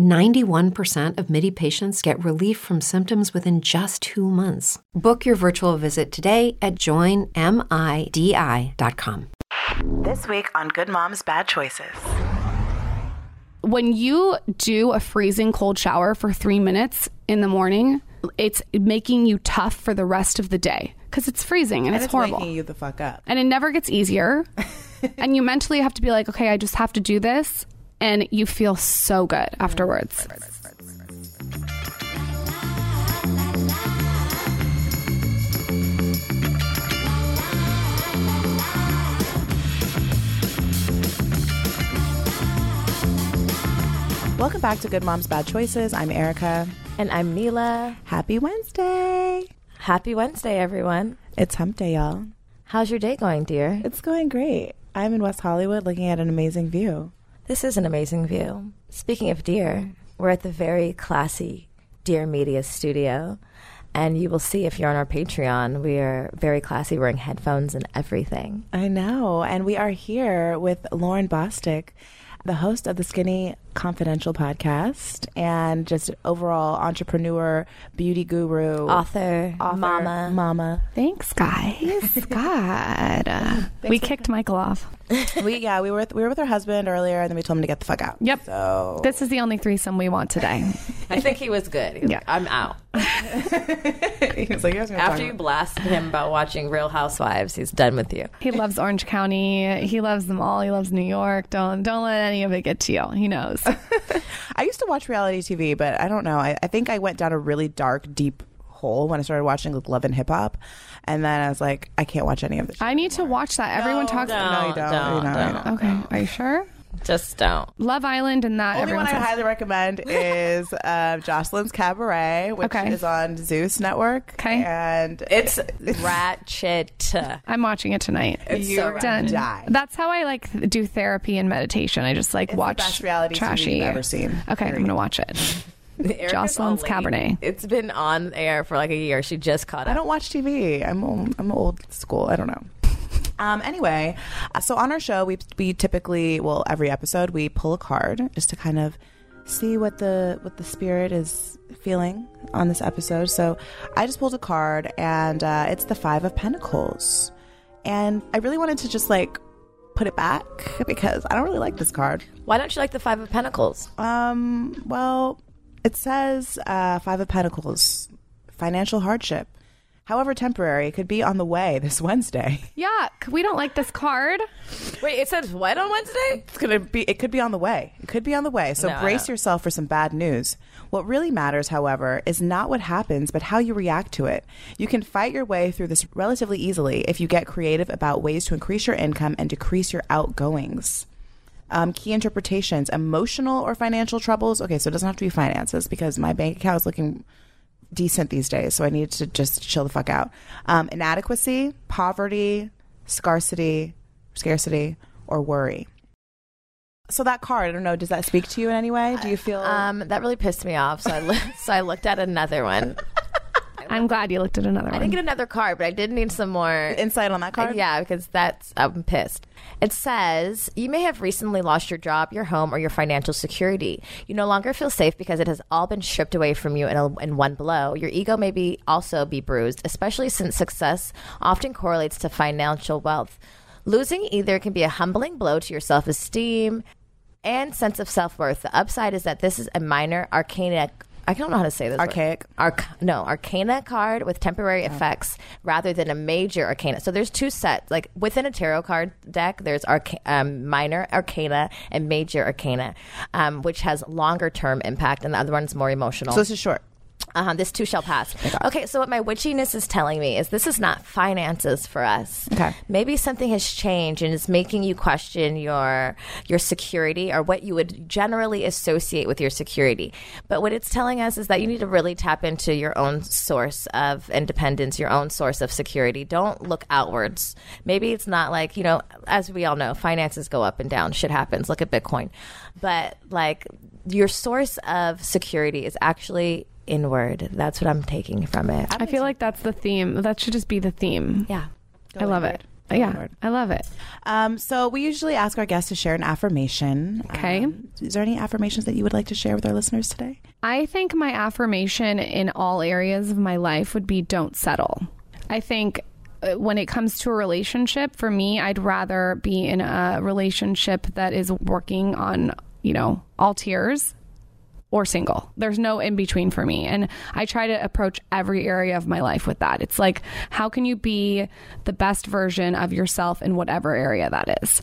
91% of MIDI patients get relief from symptoms within just two months. Book your virtual visit today at joinmidi.com. This week on Good Moms Bad Choices. when you do a freezing cold shower for three minutes in the morning, it's making you tough for the rest of the day because it's freezing and, And it's, horrible. waking you the fuck up. and it never gets easier. and you mentally have to be like, okay, I just have to do this. And you feel so good afterwards. Welcome back to Good Moms Bad Choices. I'm Erica. And I'm Mila. Happy Wednesday. Happy Wednesday, everyone. It's hump day, y'all. How's your day going, dear? It's going great. I'm in West Hollywood looking at an amazing view. This is an amazing view. Speaking of dear, we're at the very classy Dear Media studio. And you will see if you're on our Patreon, we are very classy, wearing headphones and everything. I know. And we are here with Lauryn Bosstick, the host of the Skinny Confidential podcast and just overall entrepreneur, beauty guru, Author, author, mama. Mama. Thanks, guys. God. Uh, we kicked Michael off. we yeah, we were with, we were with her husband earlier and then we told him to get the fuck out. Yep. So This is the only threesome we want today. I think he was good. He was Yeah. like, I'm out. he was like, "You gonna After you blast him about watching Real Housewives, he's done with you. He loves Orange County. He loves them all. He loves New York. Don't don't let any of it get to you. He knows. I used to watch reality TV, but I don't know. I, I think I went down a really dark, deep hole when I started watching like Love and Hip Hop, and then I was like, I can't watch any of this. I need to watch that. Everyone talks. no, you don't. Don't, you know, you don't. Okay, are you sure? Just don't. Love Island and that. Only everyone one I says. highly recommend is uh, Joseline's Cabaret, which Okay. is on Zeus Network. Okay. and It's ratchet. I'm watching it tonight. you're so Done. gonna die. That's how I like do therapy and meditation. I just like It's watch the best reality trashy. TV you've ever seen. Okay, I'm gonna watch it. Erica's Jocelyn's all. Cabernet. It's been on air for like a year. She just caught it. I don't watch TV. I'm old, I'm old school. I don't know. Um, anyway, uh, so on our show, we we typically, well, every episode we pull a card just to kind of see what the what the spirit is feeling on this episode. So I just pulled a card, and uh, it's the Five of Pentacles, and I really wanted to just like put it back because I don't really like this card. Why don't you like the Five of Pentacles? Um, well, it says uh, Five of Pentacles, financial hardship. However temporary, it could be on the way this Wednesday. Yuck! We don't like this card. Wait, it says what on Wednesday? It's gonna be. It could be on the way. It could be on the way. So No, brace don't. yourself for some bad news. What really matters, however, is not what happens, but how you react to it. You can fight your way through this relatively easily if you get creative about ways to increase your income and decrease your outgoings. Um, key interpretations: emotional or financial troubles. Okay, so it doesn't have to be finances because my bank account is looking decent these days, so I needed to just chill the fuck out. Um, inadequacy, poverty, scarcity, scarcity, or worry. So that card, I don't know, does that speak to you in any way? Do you feel? Um, that really pissed me off. So I, lo- so I looked at another one. I'm glad you looked at another I one. didn't get another card, but I did need some more Insight on that card? Yeah, because that's I'm pissed. It says you may have recently lost your job, your home, or your financial security. You no longer feel safe because it has all been stripped away from you in, a, in one blow. Your ego may be also be bruised, especially since success often correlates to financial wealth. Losing either can be a humbling blow to your self esteem and sense of self worth. The upside is that this is a minor arcana. I don't know how to say this. word. Archaic? Arc- no, arcana card with temporary effects rather than a major arcana. So there's two sets. Like within a tarot card deck, there's arca- um, minor arcana and major arcana, um, which has longer term impact, and the other one's more emotional. So this is short. Uh-huh, this too shall pass. Okay, so what my witchiness is telling me is this is not finances for us. Okay. Maybe something has changed and it's making you question your your security or what you would generally associate with your security. But what it's telling us is that you need to really tap into your own source of independence, your own source of security. Don't look outwards. Maybe it's not like, you know, as we all know, finances go up and down. Shit happens. Look at Bitcoin. But like your source of security is actually inward. That's what I'm taking from it. I feel like that's the theme. That should just be the theme. Yeah. I love it. Yeah, I love it. Um, so we usually ask our guests to share an affirmation. Okay. Um, is there any affirmations that you would like to share with our listeners today? I think my affirmation in all areas of my life would be don't settle. I think uh, when it comes to a relationship, for me, I'd rather be in a relationship that is working on, you know, all tiers or single. There's no in between for me. And I try to approach every area of my life with that. It's like, how can you be the best version of yourself in whatever area that is?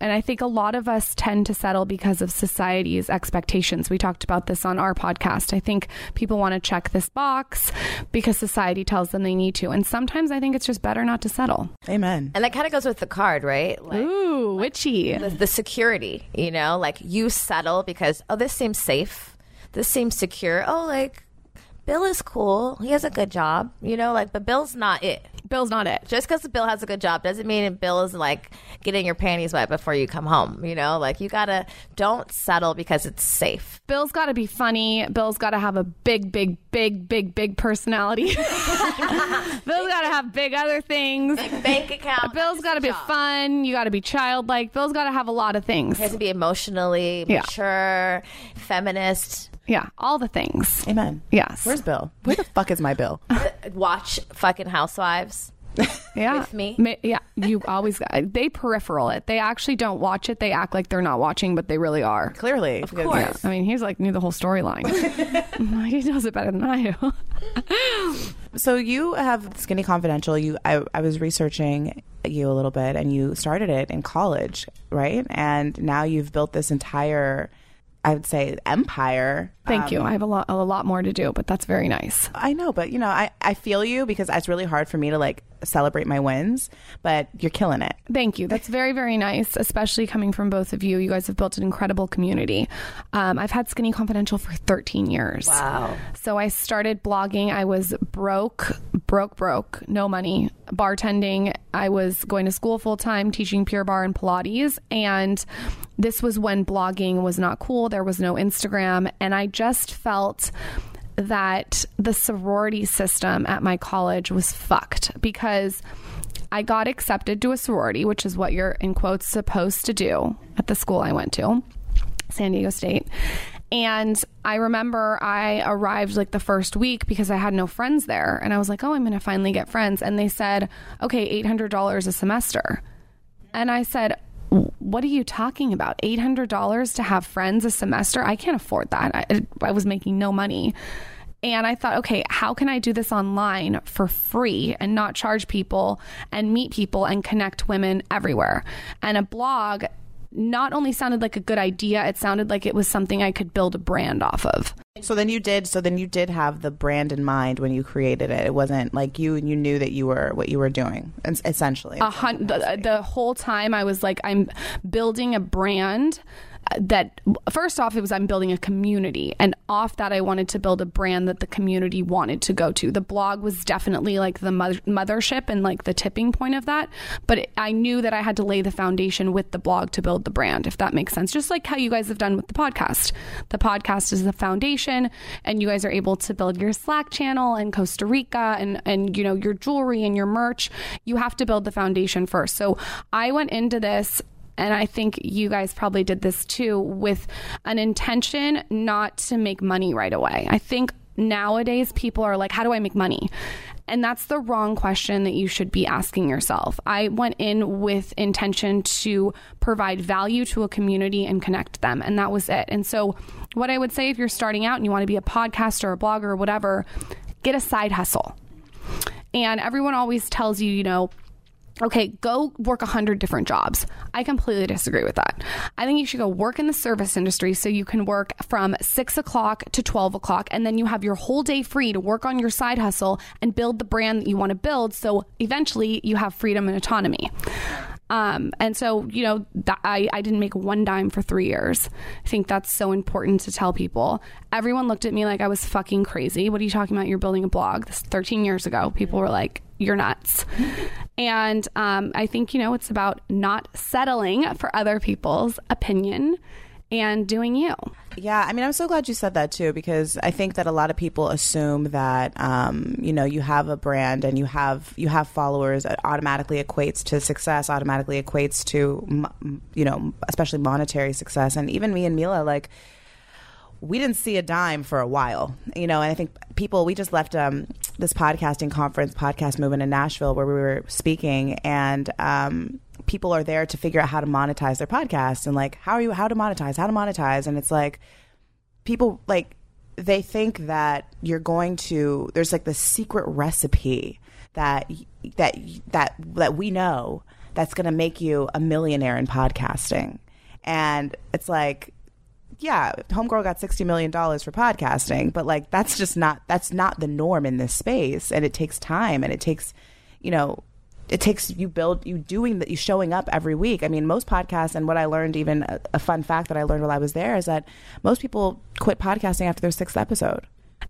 And I think a lot of us tend to settle because of society's expectations. We talked about this on our podcast. I think people want to check this box because society tells them they need to. And sometimes I think it's just better not to settle. Amen. And that kind of goes with the card, right? Like Ooh, witchy. the, the security, you know, like you settle because, oh, this seems safe. This seems secure. Oh, like Bill is cool. He has a good job, you know, like, but Bill's not it. Bill's not it. Just because Bill has a good job doesn't mean Bill is like getting your panties wet before you come home, you know, like you gotta, don't settle because it's safe. Bill's got to be funny. Bill's got to have a big, big, big, big, big personality. Bill's got to have big other things. Like bank account. Bill's got to be fun. You got to be childlike. Bill's got to have a lot of things. He has to be emotionally Yeah. mature, feminist. Yeah, all the things. Amen. Yes. Where's Bill? Where the fuck is my Bill? Watch fucking Housewives. yeah. with me? Ma- Yeah, you always got. They peripheral it. They actually don't watch it. They act like they're not watching, but they really are. Clearly. Of course. I mean, he's like knew the whole storyline. he knows it better than I do. So you have Skinny Confidential. You, I, I was researching you a little bit, and you started it in college, right? And now you've built this entire, I would say, empire. Thank you. I have a lot, a lot more to do, but that's very nice. I know, but you know, I, I feel you because it's really hard for me to like celebrate my wins, but you're killing it. Thank you. That's very, very nice, especially coming from both of you. You guys have built an incredible community. Um, I've had Skinny Confidential for 13 years. Wow. So I started blogging. I was broke, broke, broke, no money, bartending. I was going to school full time, teaching Pure Barre and Pilates. And this was when blogging was not cool. There was no Instagram. And I just felt that the sorority system at my college was fucked because I got accepted to a sorority, which is what you're in quotes supposed to do at the school I went to, San Diego State. And I remember I arrived like the first week because I had no friends there. And I was like, oh, I'm going to finally get friends. And they said, okay, $800 a semester. And I said, what are you talking about? $800 to have friends a semester? I can't afford that. I, I was making no money. And I thought, okay, how can I do this online for free and not charge people and meet people and connect women everywhere? And a blog not only sounded like a good idea, it sounded like it was something I could build a brand off of. So then you did. So then you did have the brand in mind when you created it. It wasn't like you you knew that you were what you were doing. Essentially, a hun- the, the whole time I was like, I'm building a brand that first off it was I'm building a community and off that I wanted to build a brand that the community wanted to go to. The blog was definitely like the mothership and like the tipping point of that, but it, I knew that I had to lay the foundation with the blog to build the brand if that makes sense. Just like how you guys have done with the podcast. The podcast is the foundation and you guys are able to build your Slack channel in Costa Rica and and you know your jewelry and your merch. You have to build the foundation first. So I went into this and I think you guys probably did this too with an intention not to make money right away. I think nowadays people are like, how do I make money? And that's the wrong question that you should be asking yourself. I went in with intention to provide value to a community and connect them, and that was it. And so, what I would say if you're starting out and you want to be a podcaster or a blogger or whatever, get a side hustle. And everyone always tells you, you know, okay, go work a hundred different jobs. I completely disagree with that. I think you should go work in the service industry so you can work from six o'clock to 12 o'clock, and then you have your whole day free to work on your side hustle and build the brand that you want to build. So eventually you have freedom and autonomy. Um, and so, you know, that, I, I didn't make one dime for three years. I think that's so important to tell people. Everyone looked at me like I was fucking crazy. What are you talking about? You're building a blog. This 13 years ago. People were like, you're nuts. and um, I think, you know, it's about not settling for other people's opinion and doing you. Yeah, I mean, I'm so glad you said that too, because I think that a lot of people assume that um, you know you have a brand and you have you have followers automatically equates to success, automatically equates to you know especially monetary success. And even me and Mila, like we didn't see a dime for a while, you know. And I think people we just left um, this podcasting conference, podcast movement in Nashville, where we were speaking, and um, people are there to figure out how to monetize their podcast and like how are you how to monetize how to monetize? And it's like people like they think that you're going to there's like the secret recipe that that that that we know that's going to make you a millionaire in podcasting. And it's like yeah homegirl got 60 million dollars for podcasting but like that's just not that's not the norm in this space. And it takes time and it takes you know it takes you build you doing that you showing up every week i mean most podcasts and what i learned even a, a, fun fact that i learned while i was there is that most people quit podcasting after their sixth episode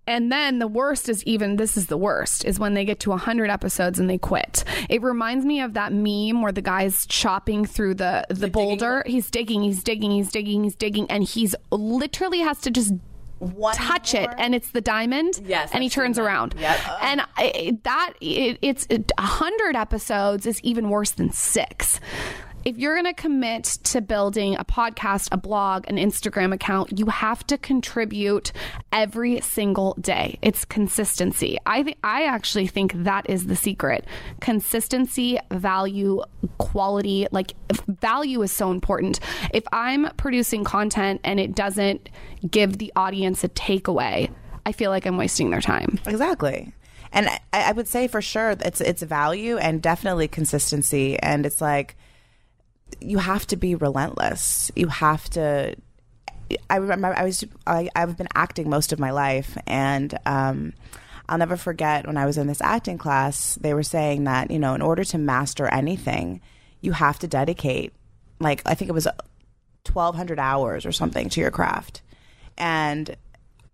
and then the worst is even this is the worst is when they get to 100 episodes and they quit. It reminds me of that meme where the guy's chopping through the the boulder. Digging. He's digging, he's digging, he's digging, he's digging and he's literally has to just one touch more. it and it's the diamond yes and he turns around yep. and I, that it, it's a hundred episodes is even worse than six if you're going to commit to building a podcast, a blog, an Instagram account, you have to contribute every single day. It's consistency. I th- I actually think that is the secret. Consistency, value, quality, like value is so important. If I'm producing content and it doesn't give the audience a takeaway, I feel like I'm wasting their time. Exactly and I, I, would say for sure it's it's value and definitely consistency and it's like you have to be relentless. You have to. I remember I was I, I've been acting most of my life, and um, I'll never forget when I was in this acting class. They were saying that you know, in order to master anything, you have to dedicate like I think it was twelve hundred hours or something to your craft, and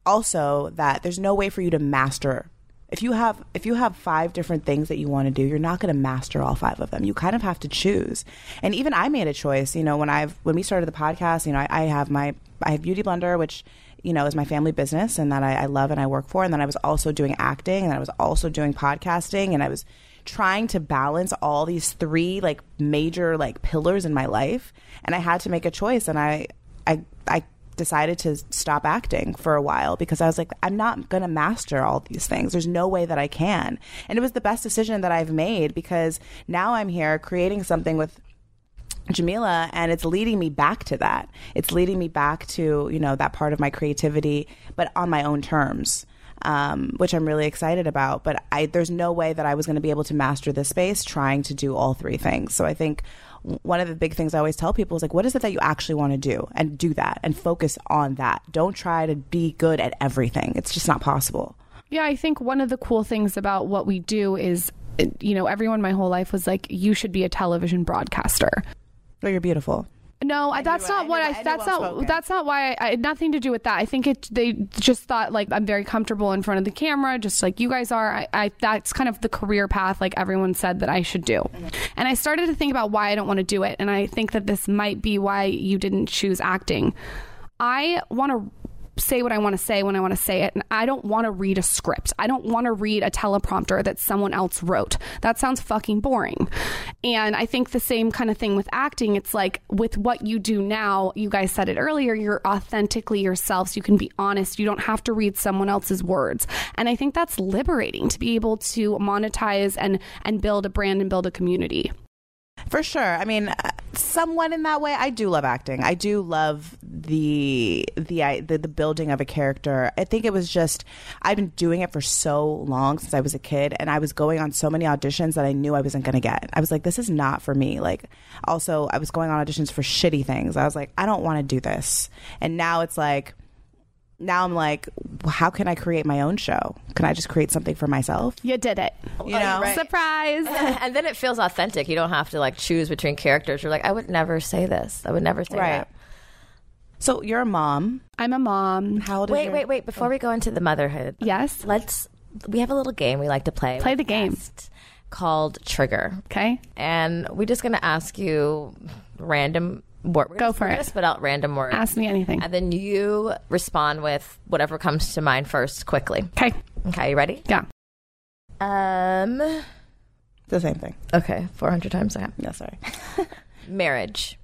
also that there's no way for you to master if you have if you have five different things that you want to do you're not going to master all five of them. You kind of have to choose. And even i made a choice you know when i've when we started the podcast you know i, I have my i have Beautyblender which you know is my family business and that I, I love and i work for and then i was also doing acting and i was also doing podcasting and i was trying to balance all these three like major like pillars in my life and i had to make a choice and i i i decided to stop acting for a while because I was like, I'm not going to master all these things. There's no way that I can. And it was the best decision that I've made because now I'm here creating something with Jamila and it's leading me back to that. It's leading me back to, you know, that part of my creativity, but on my own terms. Um, which I'm really excited about. But I, there's no way that I was going to be able to master this space trying to do all three things. So I think one of the big things I always tell people is like, what is it that you actually want to do? And do that and focus on that. Don't try to be good at everything. It's just not possible. Yeah, I think one of the cool things about what we do is, you know, everyone my whole life was like, you should be a television broadcaster. Oh, you're beautiful. No, I that's not what I. you're That's not. That's not why. I, I had nothing to do with that. I think it. They just thought like I'm very comfortable in front of the camera, just like you guys are. I. I that's kind of the career path like everyone said that I should do, Mm-hmm. and I started to think about why I don't want to do it, and I think that this might be why you didn't choose acting. I want to say what I want to say when I want to say it. And I don't want to read a script. I don't want to read a teleprompter that someone else wrote. That sounds fucking boring. And I think the same kind of thing with acting. It's like with what you do now, you guys said it earlier, you're authentically yourself. So you can be honest. You don't have to read someone else's words. And I think that's liberating to be able to monetize and, and build a brand and build a community. For sure. I mean, uh, someone in that way. I do love acting. I do love the the the, the building of a character. I think it was just I've been doing it for so long since I was a kid, and I was going on so many auditions that I knew I wasn't going to get. I was like, this is not for me. Like, also, I was going on auditions for shitty things. I was like, I don't want to do this. And now it's like. Now I'm like, how can I create my own show? Can I just create something for myself? You did it. Oh, you know, Surprise. and then it feels authentic. You don't have to like choose between characters. You're like, I would never say this. I would never say right. that. So you're a mom. I'm a mom. How old is Wait, your- wait, wait. Before we go into the motherhood, Yes. let's. We have a little game we like to play. Play the game. guests Called Trigger, Okay. and we're just gonna ask you random. Word. We're Go gonna, for it. Gonna spit out random words, Ask me anything. and then you respond with whatever comes to mind first, quickly. Okay. Okay, you ready? Yeah. Um. The same thing. Okay, four hundred times. Okay. No, sorry. Marriage.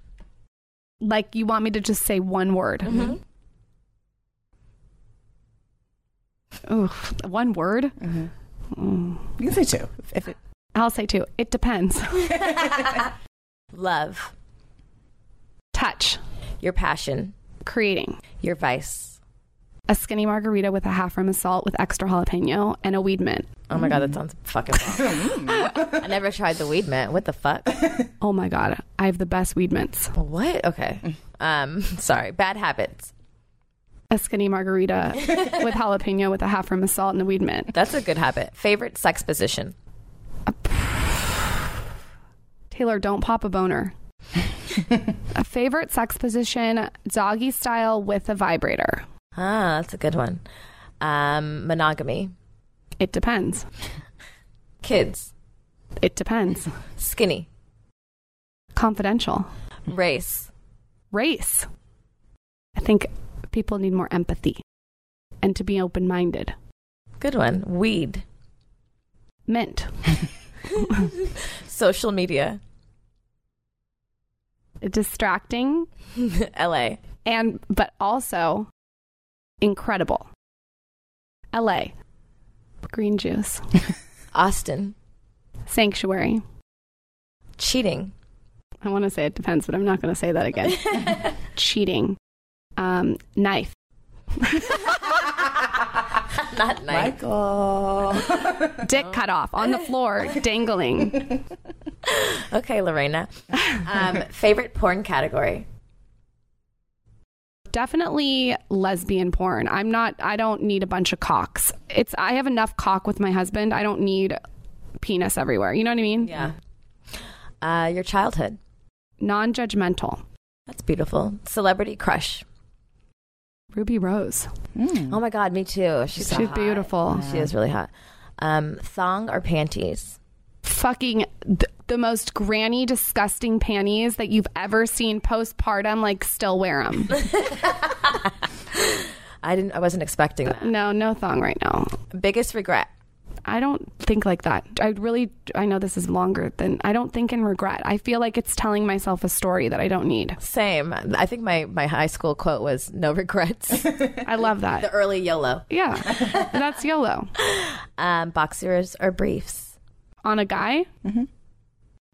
Like you want me to just say one word. Mm-hmm. Ooh, one word? Mm-hmm. Mm. You can say two. If it, I'll say two. It depends. Love. Touch. Your passion. Creating. Your vice. A skinny margarita with a half rim of salt with extra jalapeno and a weed mint. Oh my god, that sounds fucking bomb. I never tried the weed mint. What the fuck? Oh my god, I have the best weed mints. What? Okay. Um, sorry. Bad habits. A skinny margarita with jalapeno with a half rim of salt and a weed mint. That's a good habit. Favorite sex position. Taylor, don't pop a boner. A favorite sex position, doggy style with a vibrator. Ah, that's a good one. Um, monogamy. It depends. Kids. It depends. Skinny. Confidential. Race. Race. I think people need more empathy and to be open minded. Good one. Weed. Mint. Social media. Distracting LA. and but also incredible. LA. Green juice. Austin. Sanctuary. Cheating. I want to say it depends, but I'm not going to say that again. Cheating. Um, knife. Not nice. Michael. Dick cut off on the floor, dangling. Okay, Lorena. Um, favorite porn category. Definitely lesbian porn. I'm not, I don't need a bunch of cocks. It's, I have enough cock with my husband. I don't need penis everywhere. You know what I mean? Yeah. Uh, your childhood. Non judgmental. That's beautiful. Celebrity crush. Ruby Rose. Oh my god, me too. She's, so She's hot. beautiful. She is really hot. Um, thong or panties? Fucking th- the most granny, disgusting panties that you've ever seen postpartum, like, still wear them. I didn't. I wasn't expecting that. no, no thong right now. Biggest regret. I don't think like that. I really, I know this is longer than, I don't think in regret. I feel like it's telling myself a story that I don't need. Same. I think my my high school quote was "No regrets." I love that. the early YOLO. Yeah, that's YOLO. Um, boxers or briefs. On a guy,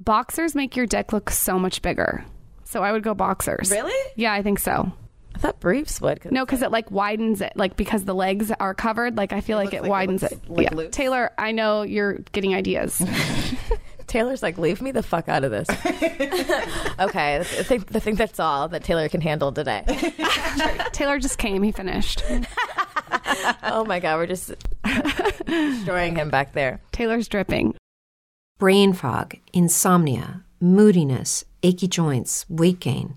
boxers make your dick look so much bigger. So I would go boxers. Really? Yeah, I think so. I thought briefs would. 'cause- No, because it like widens it, like because the legs are covered. Like I feel like it looks like it widens looks, it. like, yeah. loose. Taylor, I know you're getting ideas. Taylor's like, leave me the fuck out of this. okay, I think the thing that's all that Taylor can handle today. Taylor just came. He finished. oh my god, we're just destroying him back there. Taylor's dripping. brain fog, insomnia, moodiness, achy joints, weight gain.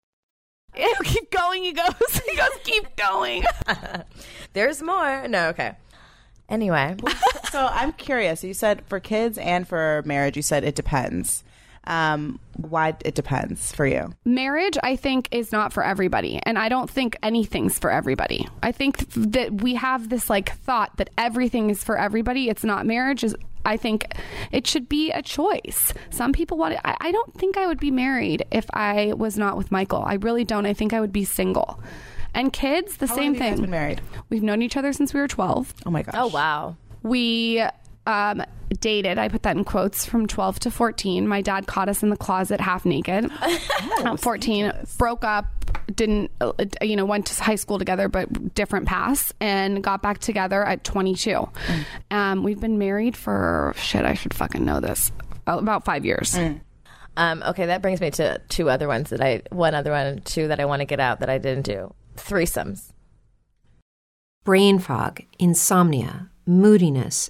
keep going, he goes. He goes, keep going. There's more. No, okay. Anyway, so I'm curious. You said for kids and for marriage, you said it depends. Um, why it depends for you? Marriage, I think, is not for everybody. And I don't think anything's for everybody. I think that we have this like thought that everything is for everybody. It's not. Marriage is I think it should be a choice. Some people want it. I, I don't think I would be married if I was not with Michael. I really don't. I think I would be single. And kids, the How same long have you guys thing. been married? We've known each other since we were 12. Oh my gosh. oh wow. We um, dated, I put that in quotes, from 12 to 14. My dad caught us in the closet half naked. At 14, broke up, didn't, uh, you know, went to high school together, but different paths, and got back together at 22. Um, we've been married for, shit, I should fucking know this, uh, about five years. Um, okay, that brings me to two other ones that I, one other one, two that I want to get out that I didn't do. Threesomes. brain fog, insomnia, moodiness,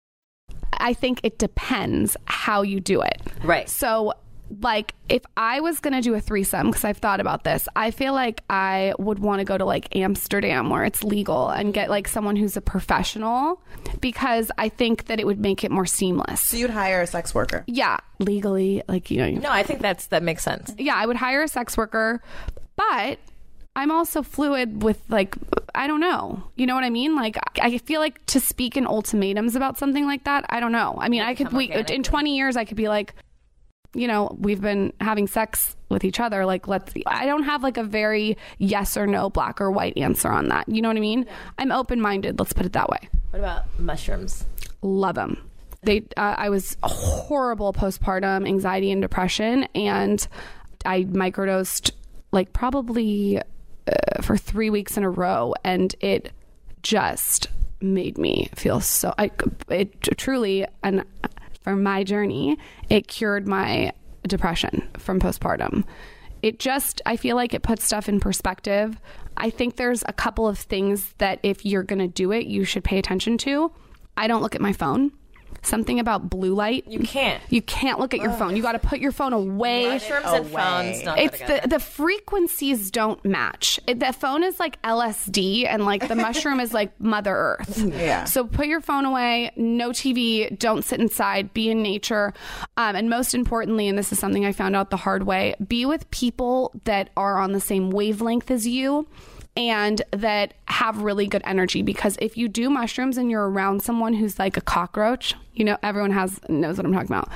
I think it depends how you do it. Right. So, like, if I was going to do a threesome, because I've thought about this, I feel like I would want to go to like Amsterdam where it's legal and get like someone who's a professional because I think that it would make it more seamless. So you'd hire a sex worker. Yeah, legally, like, you know, No, I think that's that makes sense. yeah, I would hire a sex worker, but I'm also fluid with like I don't know. You know what I mean? Like I feel like to speak in ultimatums about something like that, I don't know. I mean, I could we in 20 years I could be like you know, we've been having sex with each other like let's I don't have like a very yes or no black or white answer on that. You know what I mean? I'm open-minded, let's put it that way. What about mushrooms? Love them. They, uh, I was horrible postpartum anxiety and depression, and I microdosed like probably uh, for three weeks in a row, and it just made me feel so. I, it truly, and for my journey, it cured my depression from postpartum. It just, I feel like it puts stuff in perspective. I think there's a couple of things that if you're going to do it, you should pay attention to. I don't look at my phone. Something about blue light. You can't. You can't look at your phone. You got to put your phone away. Mushrooms and Away. phones. Not It's together. the the frequencies don't match. It, the phone is like LSD, and like the mushroom is like Mother Earth. Yeah. So put your phone away. No TV. Don't sit inside. Be in nature. Um, and most importantly, and this is something I found out the hard way: be with people that are on the same wavelength as you. And that have really good energy because if you do mushrooms and you're around someone who's like a cockroach, you know, everyone has knows what I'm talking about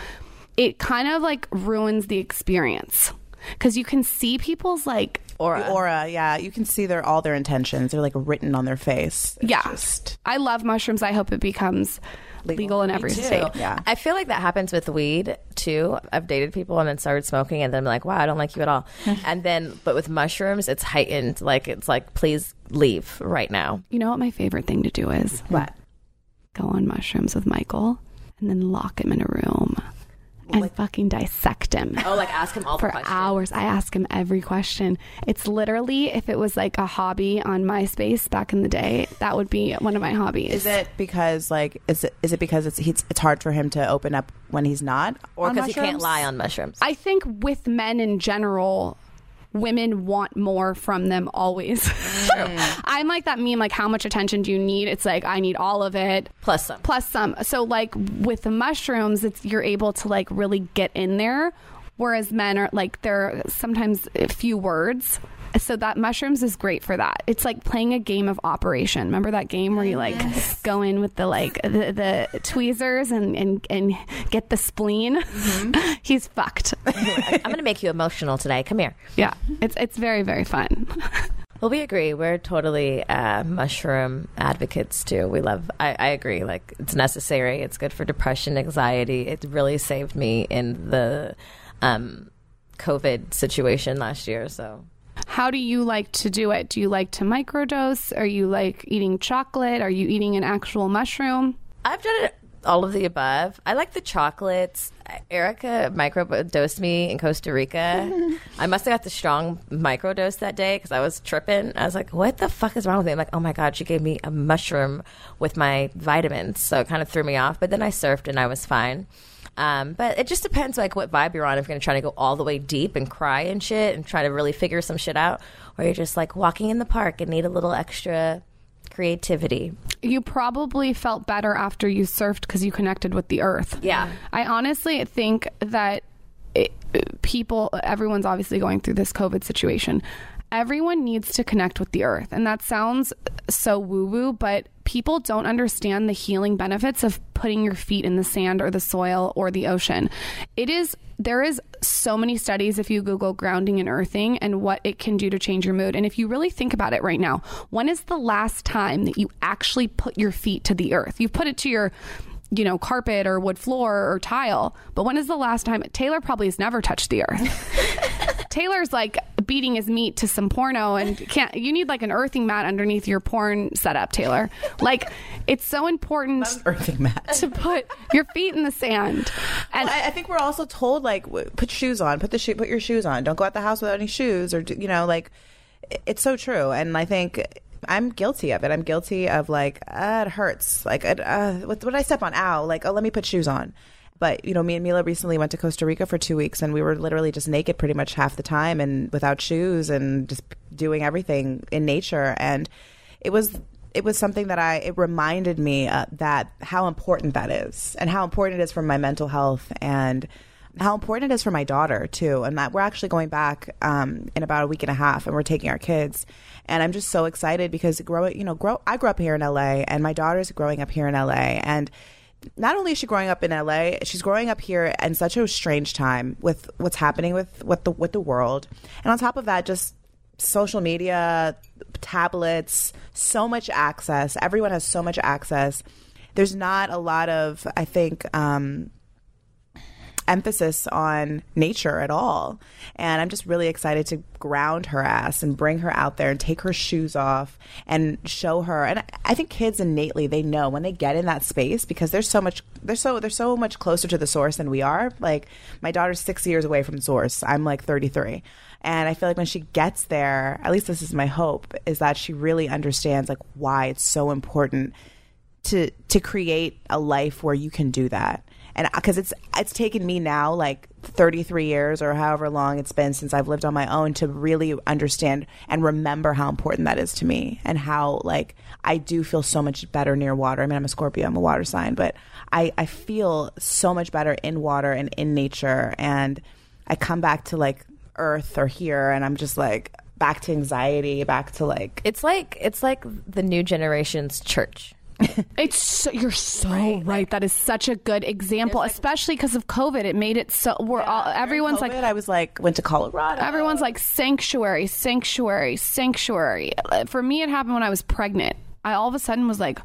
it kind of like ruins the experience because you can see people's like Aura. aura, yeah. You can see their all their intentions. They're like written on their face. It's yeah just- i love mushrooms i hope it becomes legal, in every state Yeah. I feel like that happens with weed too. I've dated people and then started smoking, and then I'm like, wow, I don't like you at all. and then, but with mushrooms, it's heightened. Like it's like, please leave right now. you know what my favorite thing to do is What? go on mushrooms with michael and then lock him in a room and fucking dissect him Oh, like ask him all for the questions. hours. I ask him every question. It's literally, if it was like a hobby on MySpace back in the day, that would be one of my hobbies. Is it because like is it is it because it's he's, it's hard for him to open up when he's not Or because he can't lie on mushrooms. I think with men in general, women want more from them always. Mm. I'm like that meme, like, how much attention do you need? It's like, I need all of it. Plus some. Plus some. So, like, with the mushrooms, it's you're able to, like, really get in there. Whereas men are, like, they're sometimes a few words. So that mushrooms is great for that. It's like playing a game of operation. Remember that game where you like go in with the like the, the tweezers and, and and get the spleen. He's fucked. I'm going to make you emotional today. Come here. Yeah, it's it's very very fun. Well, we agree. We're totally uh, mushroom advocates too. We love. I, I agree. Like it's necessary. It's good for depression, anxiety. It really saved me in the um, COVID situation last year. So How do you like to do it? Do you like to microdose? Are you like eating chocolate? Are you eating an actual mushroom? I've done it all of the above. I like the chocolates. Erica microdosed me in Costa Rica. I must have got the strong microdose that day because I was tripping. I was like, "What the fuck is wrong with me?" I'm like, "Oh my god, she gave me a mushroom with my vitamins," so it kind of threw me off. But then I surfed and I was fine. Um, but it just depends like what vibe you're on. If you're gonna try to go all the way deep and cry and shit and try to really figure some shit out, or you're just like walking in the park and need a little extra creativity. You probably felt better after you surfed because you connected with the earth. Yeah. I honestly think that it, people, everyone's obviously going through this COVID situation. Everyone needs to connect with the earth. And that sounds so woo woo, but people don't understand the healing benefits of putting your feet in the sand or the soil or the ocean. It is, there is so many studies if you Google grounding and earthing and what it can do to change your mood. And if you really think about it right now, when is the last time that you actually put your feet to the earth? You put it to your you know, carpet or wood floor or tile. But when is the last time Taylor probably has never touched the earth? Taylor's like beating his meat to some porno and can't you need like an earthing mat underneath your porn setup, Taylor. Like it's so important Earthing mat. to put your feet in the sand. And I, I think we're also told like w- put shoes on, put the shoe, put your shoes on. Don't go out the house without any shoes, or you know, like it's so true. And I think I'm guilty of it. I'm guilty of like uh, it hurts. Like uh, what, what did I step on? Ow! Like oh, let me put shoes on. But you know, me and Mila recently went to Costa Rica for two weeks, and we were literally just naked pretty much half the time, and without shoes, and just doing everything in nature. And it was it was something that I it reminded me uh, that how important that is, and how important it is for my mental health, and how important it is for my daughter too. And that we're actually going back um, in about a week and a half, and we're taking our kids. And I'm just so excited because growing, you know, grow. I grew up here in LA, and my daughter's growing up here in LA, and not only is she growing up in LA, she's growing up here in such a strange time with what's happening with with the with the world, and on top of that, just social media, tablets, so much access. Everyone has so much access. There's not a lot of, I think, um, emphasis on nature at all. And I'm just really excited to ground her ass and bring her out there and take her shoes off and show her. And I- think kids innately they know when they get in that space because there's so much they're so they're so much closer to the source than we are. Like my daughter's 6 years away from source. I'm like 33. And I feel like when she gets there, at least this is my hope, is that she really understands like why it's so important to to create a life where you can do that and because it's it's taken me now like 33 years or however long it's been since I've lived on my own to really understand and remember how important that is to me and how like I do feel so much better near water. I mean, I'm a Scorpio, I'm a water sign, but I I feel so much better in water and in nature and I come back to like earth or here and I'm just like back to anxiety, back to like It's like it's like the new generation's church. It's so, you're so right. That is such a good example, especially because of COVID. It made it so we're all everyone's like I was like went to Colorado. everyone's like sanctuary, sanctuary, sanctuary. For me, it happened when I was pregnant. I all of a sudden was like,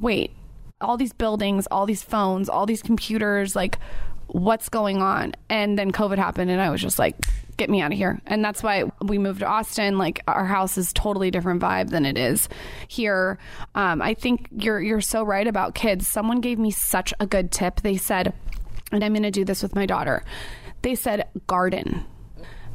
wait, all these buildings, all these phones, all these computers, like, what's going on? And then COVID happened, and I was just like, get me out of here. And that's why we moved to Austin. Like, our house is totally different vibe than it is here. Um, I think you're you're so right about kids. Someone gave me such a good tip. They said, and I'm going to do this with my daughter. They said, garden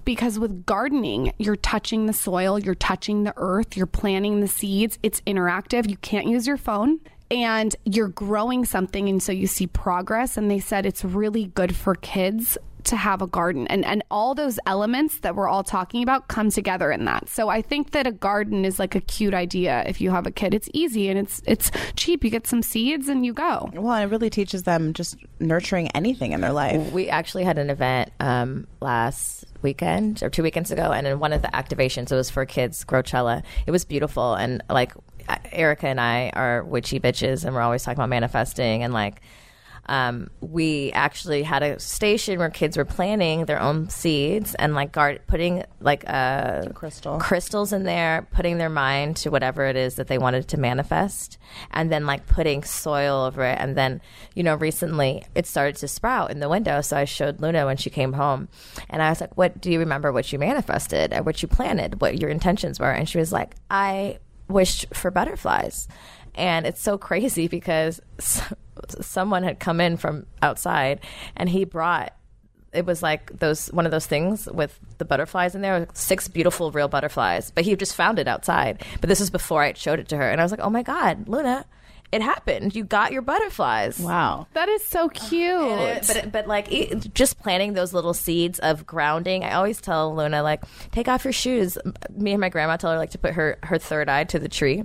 because with gardening, you're touching the soil, you're touching the earth, you're planting the seeds. It's interactive. You can't use your phone and you're growing something. And so you see progress. And they said it's really good for kids to have a garden and and all those elements that we're all talking about come together in that. So I think that a garden is like a cute idea if you have a kid. It's easy and it's it's cheap. You get some seeds and you go. Well, it really teaches them just nurturing anything in their life. We actually had an event um, last weekend or two weekends ago, and in one of the activations, it was for kids, Growcella. It was beautiful, and like Erica and I are witchy bitches, and we're always talking about manifesting, and like um, we actually had a station where kids were planting their own seeds and like guard putting like uh, crystal. crystals in there, putting their mind to whatever it is that they wanted to manifest, and then like putting soil over it. And then, you know, recently it started to sprout in the window. So I showed Luna when she came home, and I was like, "What do you remember? What you manifested? What you planted? What your intentions were?" And she was like, "I wished for butterflies." And it's so crazy because someone had come in from outside and he brought it was like those one of those things with the butterflies in there six beautiful real butterflies but he just found it outside but this was before i showed it to her and i was like oh my god luna it happened you got your butterflies Wow. That is so cute. but but like it, just planting those little seeds of grounding. I always tell Luna like take off your shoes. Me and my grandma tell her like to put her her third eye to the tree.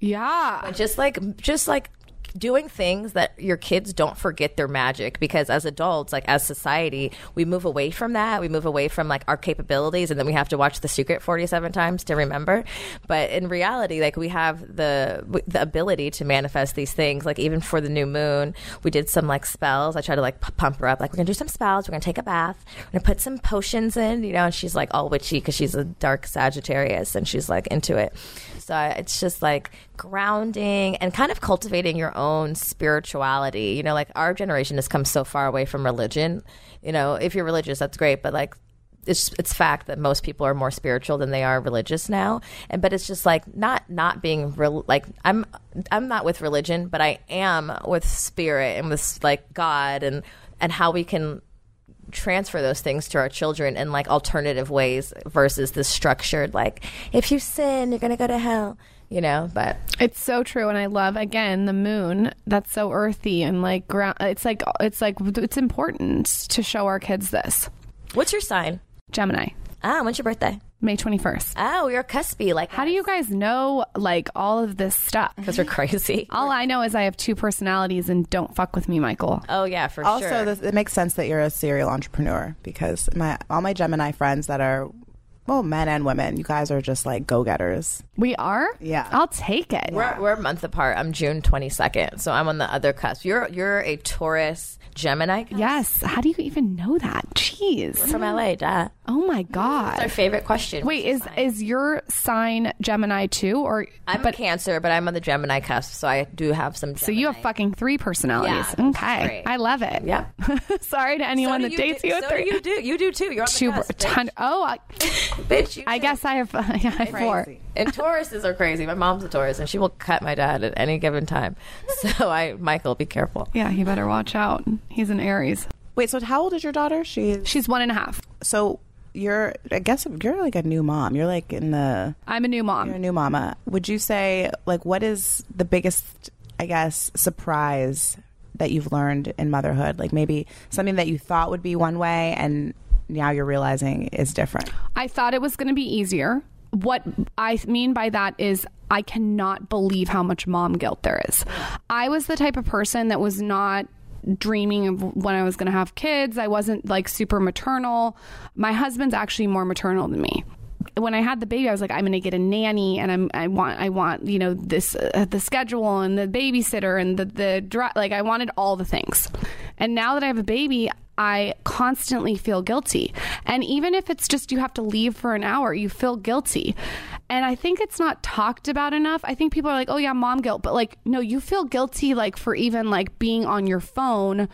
yeah. just like just like doing things that your kids don't forget their magic because as adults like as society we move away from that. We move away from like our capabilities and then we have to watch the secret 47 times to remember. But in reality like we have the the ability to manifest these things like even for the new moon we did some like spells. I try to like p- pump her up like we're gonna do some spells. We're gonna take a bath. We're gonna put some potions in you know and she's like all witchy because she's a dark sagittarius and she's like into it so it's just like grounding and kind of cultivating your own spirituality. You know, like our generation has come so far away from religion. You know, if you're religious, that's great, but like it's it's fact that most people are more spiritual than they are religious now. And but it's just like not not being real. Like I'm I'm not with religion, but I am with spirit and with like God and and how we can transfer those things to our children in like alternative ways versus this structured like if you sin you're gonna go to hell you know but It's so true, and I love again the moon. That's so earthy and like ground. It's like it's like it's important to show our kids this. what's your sign Gemini, ah when's your birthday May twenty first. oh you're a cuspy like How do you guys know like all of this stuff? because we're crazy All I know is I have two personalities, and don't fuck with me, Michael. oh yeah for sure. Also, sure this, it makes sense that you're a serial entrepreneur because my all my Gemini friends that are well, men and women, you guys are just like go getters. We are. Yeah. I'll take it. We're, we're a month apart. I'm June 22nd, so I'm on the other cusp. You're you're a Taurus Gemini. cusp? Yes. How do you even know that? Jeez. from LA. Duh. Oh my god. That's Our favorite question. Wait, is is your sign Gemini too, or I'm but a Cancer, but I'm on the Gemini cusp, so I do have some. so you have fucking three personalities? Yeah, okay, great. I love it. Yeah. Sorry to anyone So that do dates do, you with so three. you do. You do too. You're on the Two, cusp, ton, oh, I, bitch. You I too. guess I have, yeah, I have four. And Tauruses are crazy. My mom's a Taurus, and she will cut my dad at any given time. So I, Michael, be careful. Yeah, he better watch out. He's an Aries. Wait, so how old is your daughter? She's She's one and a half. so you're. I guess you're like a new mom. You're like in the. I'm a new mom. You're a new mama. Would you say like what is the biggest, I guess, surprise that you've learned in motherhood? Like maybe something that you thought would be one way and now you're realizing is different. I thought it was going to be easier. What I mean by that is I cannot believe how much mom guilt there is. I was the type of person that was not dreaming of when I was going to have kids. I wasn't like super maternal. My husband's actually more maternal than me. When I had the baby, I was like, I'm going to get a nanny, and I'm I want I want you know this uh, the schedule and the babysitter and the the like I wanted all the things. And now that I have a baby, I constantly feel guilty. And even if it's just you have to leave for an hour, you feel guilty. And I think it's not talked about enough. I think people are like, "Oh yeah, mom guilt," but like no, you feel guilty like for even like being on your phone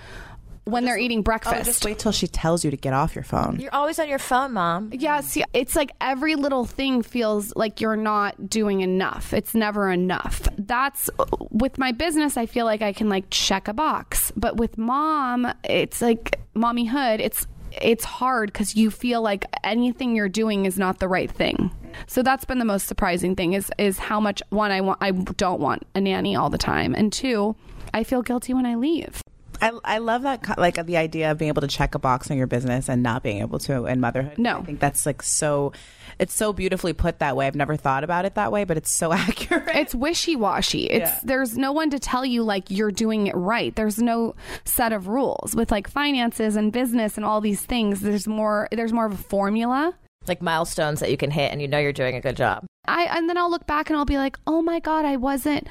when they're eating oh, breakfast. Oh, breakfast. just wait till she tells you to get off your phone. You're always on your phone, mom. Yeah, see, it's like every little thing feels like you're not doing enough. It's never enough. That's with my business, I feel like I can like check a box. But with mom, it's like mommyhood, it's it's hard cuz you feel like anything you're doing is not the right thing. So that's been the most surprising thing is is how much one I want I don't want a nanny all the time and two, I feel guilty when I leave. I, I love that like the idea of being able to check a box on your business and not being able to in motherhood. No. I think that's like so it's so beautifully put that way. I've never thought about it that way, but it's so accurate. It's wishy-washy. It's Yeah. there's no one to tell you like you're doing it right. There's no set of rules with like finances and business and all these things. There's more there's more of a formula. Like milestones that you can hit, and you know you're doing a good job. I and then I'll look back and I'll be like, "Oh my god, I wasn't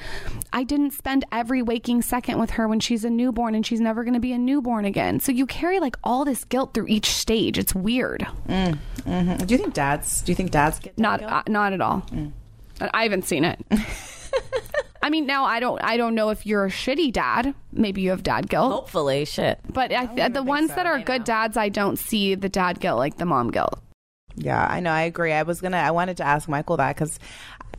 I didn't spend every waking second with her when she's a newborn and she's never going to be a newborn again." So you carry like all this guilt through each stage. It's weird. mm-hmm do you think dads do you think dads get Not uh, not at all. I haven't seen it. I mean, now I don't. I don't know if you're a shitty dad. Maybe you have dad guilt. Hopefully, shit. But I, the ones that are good dads, I don't see the dad guilt like the mom guilt. Yeah, I know. I agree. I was gonna. I wanted to ask Michael that because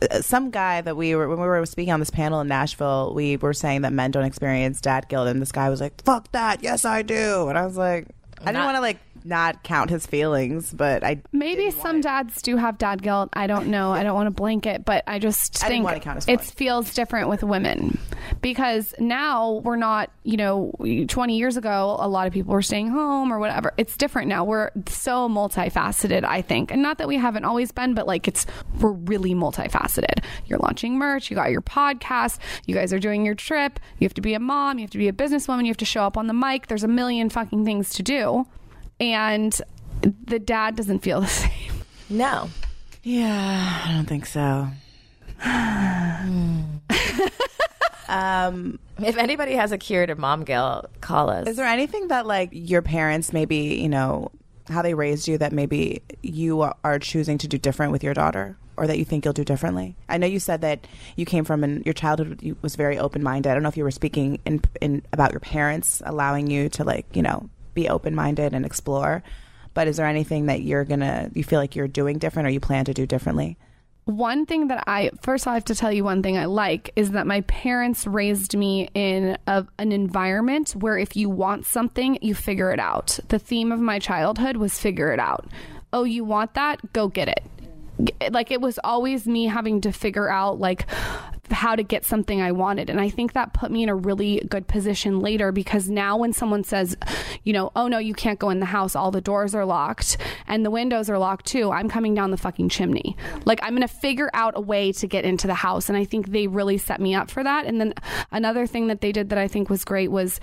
uh, some guy that we were when we were speaking on this panel in Nashville, we were saying that men don't experience dad guilt, and this guy was like, "Fuck that! Yes, I do." And I was like, I didn't Not- want to like not count his feelings, but I Maybe some dads do have dad guilt. I don't know. I don't want to blanket, but I just I think it feels different with women because now we're not. You know, 20 years ago, a lot of people were staying home or whatever. It's different now. We're so multifaceted. I think, and not that we haven't always been, but like it's we're really multifaceted. You're launching merch. You got your podcast. You guys are doing your trip. You have to be a mom. You have to be a businesswoman. You have to show up on the mic. There's a million fucking things to do, and the dad doesn't feel the same. No. yeah, I don't think so. um, If anybody has a cure to mom guilt, call us. is there anything that like your parents maybe you know how they raised you that maybe you are choosing to do different with your daughter? Or that you think you'll do differently. I know you said that you came from and your childhood was very open minded. I don't know if you were speaking in, in about your parents allowing you to like you know be open minded and explore. But is there anything that you're gonna you feel like you're doing different or you plan to do differently? One thing that I first I have to tell you one thing I like is that my parents raised me in a, an environment where if you want something, you figure it out. The theme of my childhood was figure it out. Oh, you want that? Go get it. Like it was always me having to figure out like how to get something I wanted. And I think that put me in a really good position later because now when someone says, you know, oh no, you can't go in the house, all the doors are locked, and the windows are locked too, I'm coming down the fucking chimney. Like I'm going to figure out a way to get into the house. And I think they really set me up for that. And then another thing that they did that I think was great was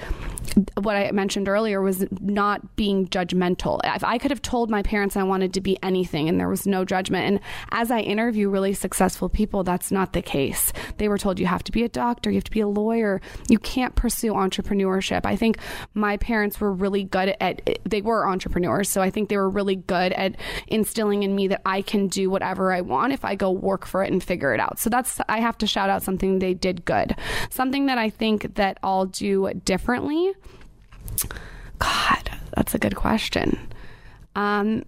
what I mentioned earlier was not being judgmental. If I could have told my parents I wanted to be anything and there was no judgment. And as I interview really successful people, that's not the case. They were told you have to be a doctor, you have to be a lawyer, you can't pursue entrepreneurship. I think my parents were really good at they were entrepreneurs, so I think they were really good at instilling in me that I can do whatever I want if I go work for it and figure it out. So that's I have to shout out something they did good. Something that I think that I'll do differently. God, that's a good question. Um,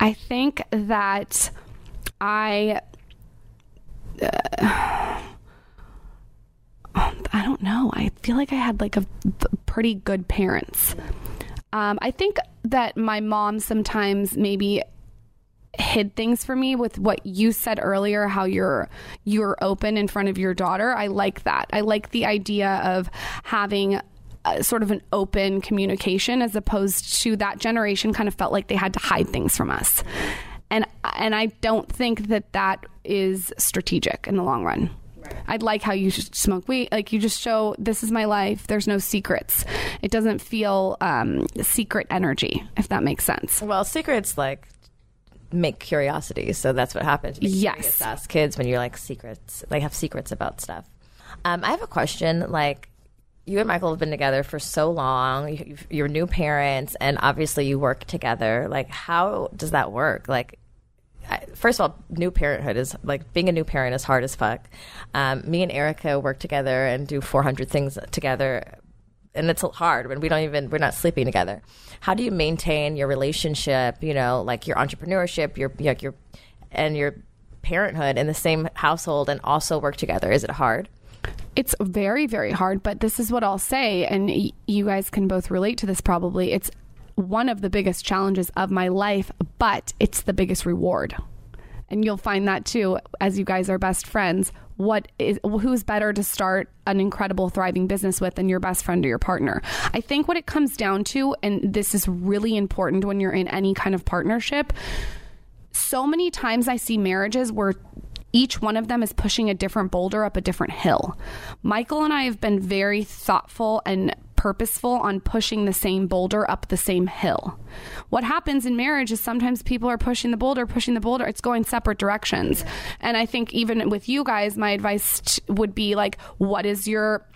I think that I. Uh, I don't know. I feel like I had like a pretty good parents. Um, I think that my mom sometimes maybe hid things for me with what you said earlier how you're you're open in front of your daughter i like that i like the idea of having a, sort of an open communication as opposed to that generation kind of felt like they had to hide things from us and and i don't think that that is strategic in the long run I'd like how you smoke weed. Like you just show this is my life. There's no secrets. It doesn't feel um, secret energy, if that makes sense. Well, secrets like make curiosity. So that's what happens. You yes. Ask kids when you're like secrets. They have secrets about stuff. Um, I have a question. Like you and Michael have been together for so long. You, you're new parents, and obviously you work together. Like, how does that work? Like, first of all, new parenthood is like being a new parent is hard as fuck. Um, me and Erica work together and do 400 things together, and it's hard when we don't even we're not sleeping together. How do you maintain your relationship? You know, like your entrepreneurship, your like your and your parenthood in the same household, and also work together. Is it hard? It's very, very hard, but this is what I'll say, and y- you guys can both relate to this probably. It's one of the biggest challenges of my life, but it's the biggest reward. And you'll find that too as you guys are best friends. What is who's better to start an incredible thriving business with than your best friend or your partner? I think what it comes down to and this is really important when you're in any kind of partnership. So many times I see marriages where each one of them is pushing a different boulder up a different hill. Michael and I have been very thoughtful and purposeful on pushing the same boulder up the same hill. What happens in marriage is sometimes people are pushing the boulder, pushing the boulder, it's going separate directions. And I think even with you guys, my advice would be like, what is your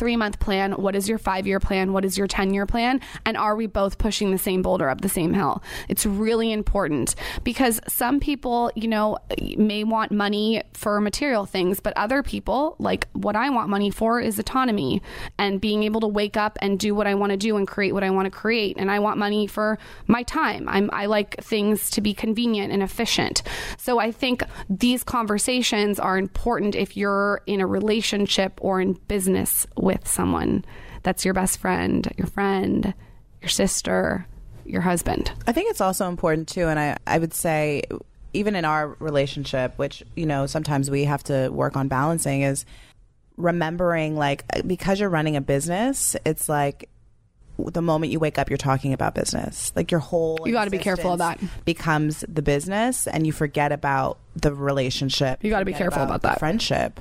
three month plan? What is your five year plan? What is your 10 year plan? And are we both pushing the same boulder up the same hill? It's really important because some people, you know, may want money for material things, but other people, like what I want money for, is autonomy and being able to wake up and do what I want to do and create what I want to create. And I want money for my time. I'm, I like things to be convenient and efficient. So I think these conversations are important if you're in a relationship or in business with someone that's your best friend, your friend, your sister, your husband. I think it's also important too, and I, I would say even in our relationship, which, you know, sometimes we have to work on balancing is remembering like because you're running a business, it's like the moment you wake up, you're talking about business. Like your whole you got to be careful of that. Becomes the business, and you forget about the relationship. You got to be careful about, about that friendship.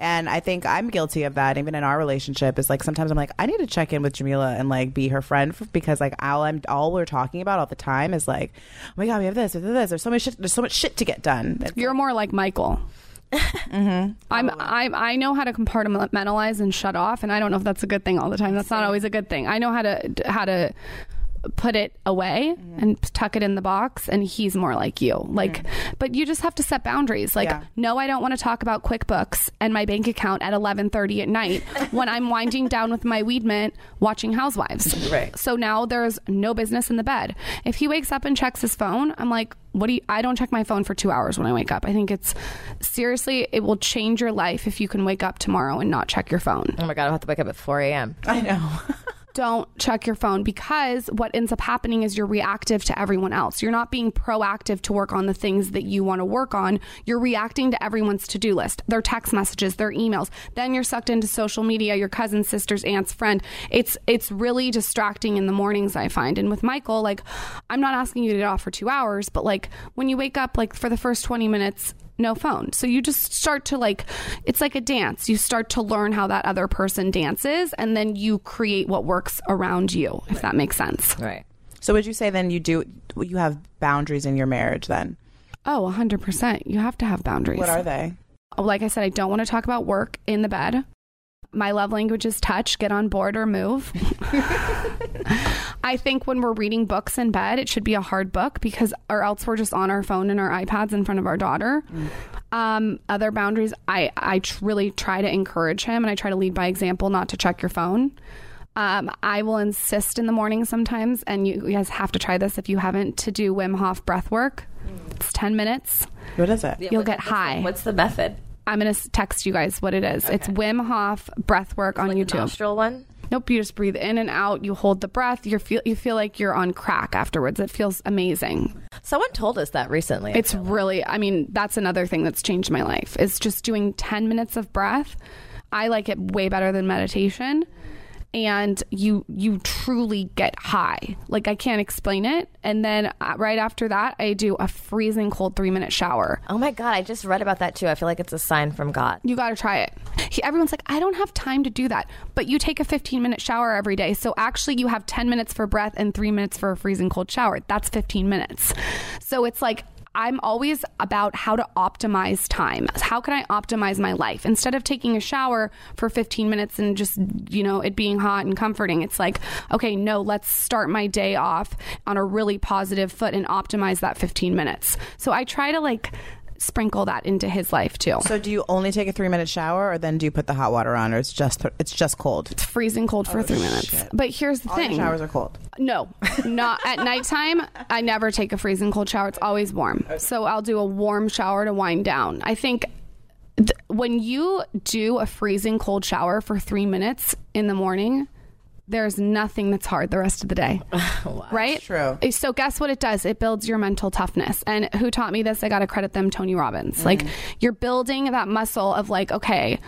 And I think I'm guilty of that, even in our relationship. Is like sometimes I'm like, I need to check in with Jamila and like be her friend because like all I'm all we're talking about all the time is like, oh my god, we have this, we have this. There's so much shit. There's so much shit to get done. It's You're like, more like Michael. mm-hmm. I'm I I know how to compartmentalize and shut off, and I don't know if that's a good thing all the time. That's not always a good thing. I know how to how to put it away mm-hmm. and tuck it in the box and he's more like you. Like mm-hmm. but you just have to set boundaries. Like yeah. no i don't want to talk about quickbooks and my bank account at 11.30 at night when i'm winding down with my weed mint watching housewives. Right. So now there's no business in the bed. If he wakes up and checks his phone i'm like what do you i don't check my phone for two hours when i wake up. I think it's seriously it will change your life if you can wake up tomorrow and not check your phone. Oh my god i'll have to wake up at 4 a.m i know don't check your phone because what ends up happening is you're reactive to everyone else. You're not being proactive to work on the things that you want to work on. You're reacting to everyone's to do list, their text messages, their emails. Then you're sucked into social media, your cousin, sister's, aunt's, friend. It's it's really distracting in the mornings, I find. And with Michael, like, I'm not asking you to get off for two hours, but like when you wake up, like for the first 20 minutes, no phone. So you just start to like, it's like a dance. You start to learn how that other person dances, and then you create what works around you, if that makes sense. Right. So would you say then you do you have boundaries in your marriage then? Oh, 100%. You have to have boundaries. What are they? Like I said, I don't want to talk about work in the bed. My love language is touch, get on board or move. I think when we're reading books in bed, it should be a hard book because, or else we're just on our phone and our iPads in front of our daughter. Um, other boundaries, I, I tr- really try to encourage him and I try to lead by example not to check your phone. Um, I will insist in the morning sometimes, and you, you guys have to try this if you haven't, to do Wim Hof breath work. It's 10 minutes. What is it? You'll get high. What's the method? I'm going to text you guys what it is. It's Wim Hof breath work on The YouTube. nostril one? Nope, you just breathe in and out. You hold the breath. You feel you feel like you're on crack afterwards. It feels amazing. Someone told us that recently. It's really, I mean, that's another thing that's changed my life. Is just doing 10 minutes of breath. I like it way better than meditation. And you you truly get high. Like I can't explain it. And then uh, right after that, I do a freezing cold 3-minute shower. oh my God, I just read about that too. I feel like it's a sign from God. You got to try it. He, everyone's like, I don't have time to do that. But you take a 15 minute shower every day. So actually, you have 10 minutes for breath and three minutes for a freezing cold shower. That's 15 minutes. So it's like, I'm always about how to optimize time. How can I optimize my life? Instead of taking a shower for 15 minutes and just, you know, it being hot and comforting, it's like, okay, no, let's start my day off on a really positive foot and optimize that 15 minutes. So I try to like sprinkle that into his life too. So do you only take a three minute shower, or then do you put the hot water on, or it's just it's just cold? It's freezing cold for oh, three minutes. But here's the Oh, All thing. showers are cold. No, not at nighttime. I never take a freezing cold shower. It's always warm. So I'll do a warm shower to wind down. I think th- when you do a freezing cold shower for three minutes in the morning, there's nothing that's hard the rest of the day. Right? true. Eh, so guess what it does? It builds your mental toughness. And who taught me this? I got to credit them, Tony Robbins. Mm. Like you're building that muscle of like, okay,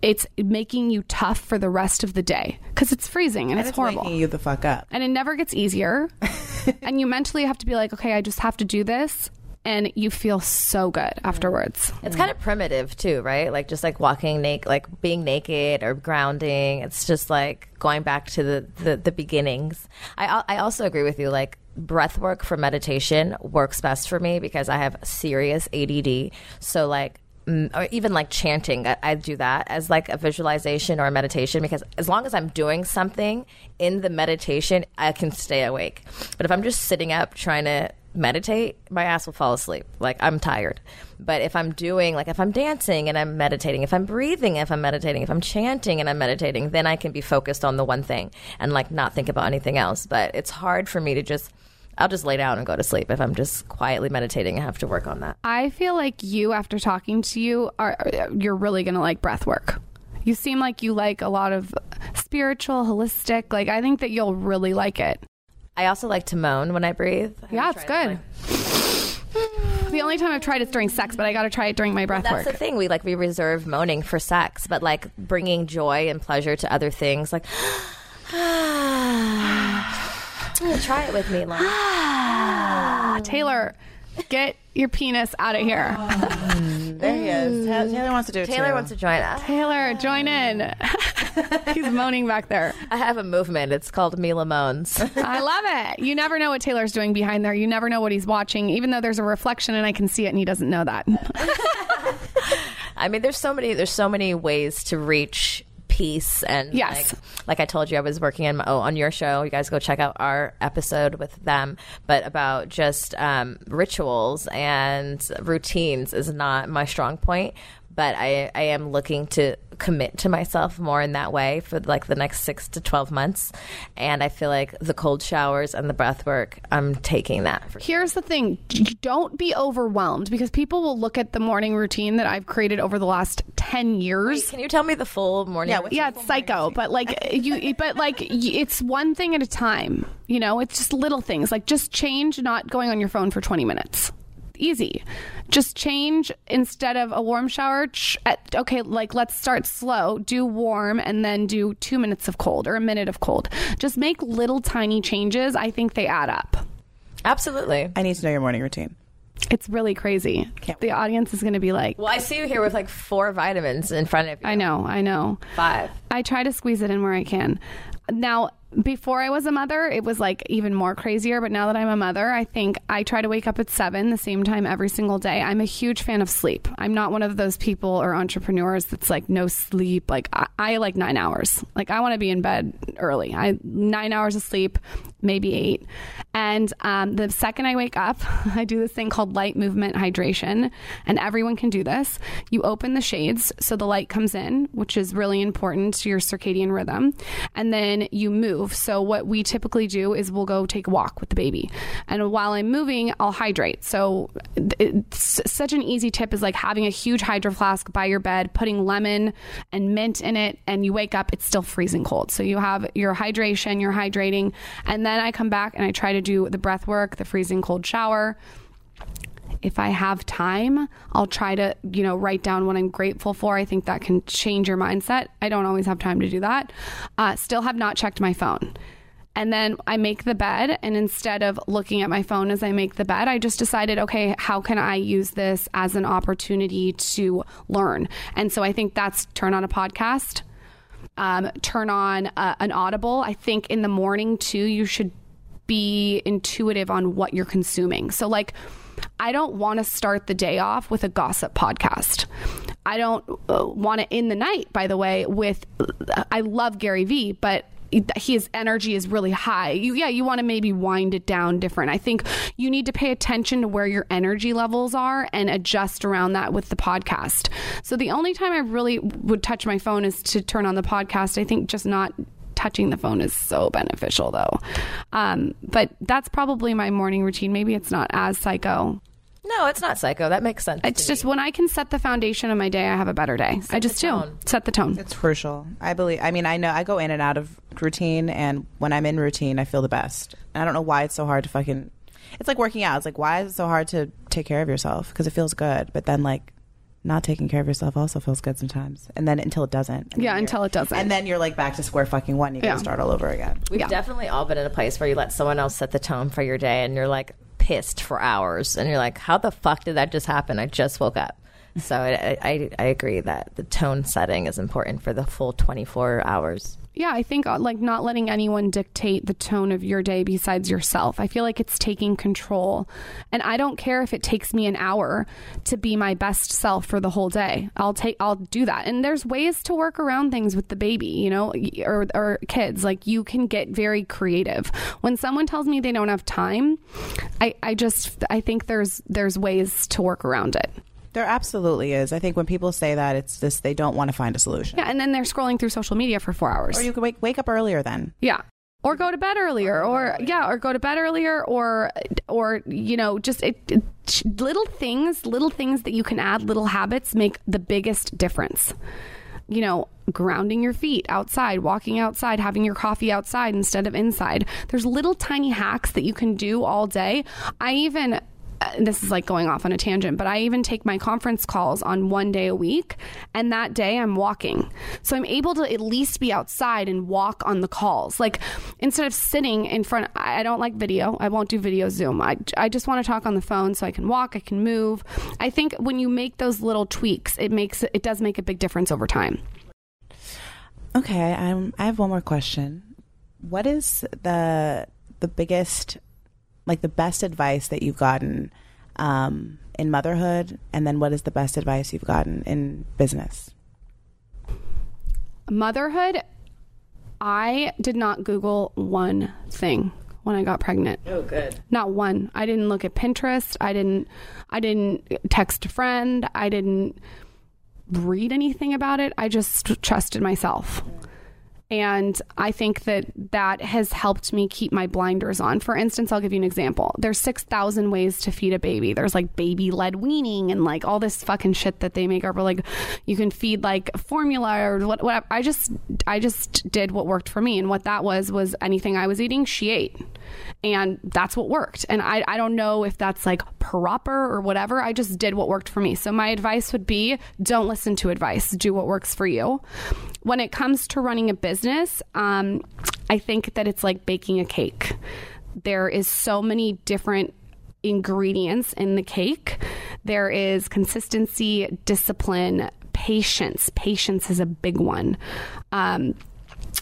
it's making you tough for the rest of the day because it's freezing and, And it's, it's horrible waking you the fuck up. and it never gets easier. and you mentally have to be like, okay, I just have to do this. And you feel so good afterwards. It's kind of primitive too, right? Like just like walking naked, like being naked or grounding. It's just like going back to the, the, the beginnings. I, I also agree with you. Like breath work for meditation works best for me because I have serious ADD. So like, or even like chanting, I, I do that as like a visualization or a meditation because as long as I'm doing something in the meditation, I can stay awake. But if I'm just sitting up trying to meditate, my ass will fall asleep. Like I'm tired. But if I'm doing, like if I'm dancing and I'm meditating, if I'm breathing, if I'm meditating, if I'm chanting and I'm meditating, then I can be focused on the one thing and like not think about anything else. But it's hard for me to just, I'll just lay down and go to sleep if I'm just quietly meditating. I have to work on that. I feel like you, after talking to you, are you're really gonna like breath work. You seem like you like a lot of spiritual, holistic. Like I think that you'll really like it. I also like to moan when I breathe. Have Yeah, it's good. the only time I've tried it's during sex, but I got to try it during my breath That's work. the thing. We like we reserve moaning for sex, but like bringing joy and pleasure to other things, like try it with me, Lauryn. Taylor, get your penis out of here. Oh, there he is. Ta- Taylor wants to do it Taylor too. wants to join us. Taylor, join in. He's moaning back there. I have a movement. It's called Mila Moans. I love it. You never know what Taylor's doing behind there. You never know what he's watching, even though there's a reflection and I can see it and he doesn't know that. I mean, there's so many. There's so many ways to reach peace and Yes. like, like I told you, I was working on oh, on your show. You guys go check out our episode with them, but about just um, rituals and routines is not my strong point. But I, I am looking to commit to myself more in that way for like the next six to 12 months. And I feel like the cold showers and the breath work, I'm taking that. For Here's the thing don't be overwhelmed because people will look at the morning routine that I've created over the last 10 years. Can you tell me the full morning? Yeah, what's yeah, it's psycho, but like you, but like it's one thing at a time. You know, it's just little things like just change not going on your phone for 20 minutes. Easy. Just change instead of a warm shower. ch- At, okay, like let's start slow. Do warm and then do two minutes of cold or a minute of cold. Just make little tiny changes. I think they add up. Absolutely. I need to know your morning routine. It's really crazy. Can't the audience is going to be like, Well, I see you here with like four vitamins in front of you. I know, I know. Five. I try to squeeze it in where I can. Now, before I was a mother, it was like even more crazier. But now that I'm a mother, I think I try to wake up at seven the same time every single day. I'm a huge fan of sleep. I'm not one of those people or entrepreneurs that's like no sleep. Like I, I like nine hours. Like I want to be in bed early. I nine hours of sleep, maybe eight. And um, the second I wake up, I do this thing called light movement hydration, and everyone can do this. You open the shades so the light comes in, which is really important to your circadian rhythm, and then you move. So what we typically do is we'll go take a walk with the baby, and while I'm moving, I'll hydrate. So such an easy tip is like having a huge hydro flask by your bed, putting lemon and mint in it, and you wake up, it's still freezing cold. So you have your hydration, you're hydrating, and then I come back and I try to do the breath work, the freezing cold shower if I have time, I'll try to, you know, write down what I'm grateful for. I think that can change your mindset. I don't always have time to do that. Uh, still have not checked my phone. And then I make the bed, and instead of looking at my phone as I make the bed, I just decided, okay, how can I use this as an opportunity to learn? And so I think that's turn on a podcast, um, turn on uh, an Audible. I think in the morning too, you should be intuitive on what you're consuming. So, like, I don't want to start the day off with a gossip podcast. I don't uh, want to end the night, by the way, with I love Gary Vee, but his energy is really high. You, yeah, you want to maybe wind it down different. I think you need to pay attention to where your energy levels are and adjust around that with the podcast. So the only time I really would touch my phone is to turn on the podcast. I think just not touching the phone is so beneficial though. Um, but that's probably my morning routine. Maybe it's not as psycho. No, it's not psycho. That makes sense. It's just me. when I can set the foundation of my day, I have a better day. I just do. Set the tone. It's crucial. I believe. I mean, I know I go in and out of routine, and when I'm in routine, I feel the best. And I don't know why it's so hard to fucking. It's like working out. It's like why is it so hard to take care of yourself? Because it feels good, but then like not taking care of yourself also feels good sometimes. And then until it doesn't. Yeah, until it doesn't. And then you're like back to square fucking one. You got to start all over again. We've Yeah. definitely all been in a place where you let someone else set the tone for your day and you're like pissed for hours and you're like, how the fuck did that just happen? I just woke up. So I, I, I agree that the tone setting is important for the full 24 hours. Yeah, I think uh, like not letting anyone dictate the tone of your day besides yourself. I feel like it's taking control. And I don't care if it takes me an hour to be my best self for the whole day. I'll take I'll do that. And there's ways to work around things with the baby, you know, or or kids. Like you can get very creative. When someone tells me they don't have time, I I just I think there's there's ways to work around it. There absolutely is. I think when people say that, it's just they don't want to find a solution. Yeah, and then they're scrolling through social media for 4 hours. Or you could wake wake up earlier then. Yeah. Or go to bed earlier, or yeah, or go to bed earlier, or or you know, just it, it, little things, little things that you can add, little habits make the biggest difference. You know, grounding your feet outside, walking outside, having your coffee outside instead of inside. There's little tiny hacks that you can do all day. I even Uh, this is like going off on a tangent, but I even take my conference calls on one day a week, and that day I'm walking. So I'm able to at least be outside and walk on the calls. Like instead of sitting in front, I I don't like video. I won't do video Zoom. I, I just want to talk on the phone so I can walk, I can move. I think when you make those little tweaks, it makes it does make a big difference over time. Okay, I'm, I have one more question. What is the the biggest, like the best advice that you've gotten um, in motherhood, and then what is the best advice you've gotten in business? Motherhood, I did not Google one thing when I got pregnant. Oh, good. Not one. I didn't look at Pinterest. I didn't I didn't text a friend. I didn't read anything about it. I just trusted myself. And I think that that has helped me keep my blinders on. For instance, I'll give you an example. There's 6,000 ways to feed a baby. There's like baby led weaning and like all this fucking shit that they make up. Or like you can feed like formula or what, whatever. I just, I just did what worked for me. And what that was, was anything I was eating, she ate. And that's what worked. And I, I don't know if that's like proper or whatever. I just did what worked for me. So my advice would be don't listen to advice, do what works for you. When it comes to running a business, um, I think that it's like baking a cake. There is so many different ingredients in the cake. There is consistency, discipline, patience. Patience is a big one. Um,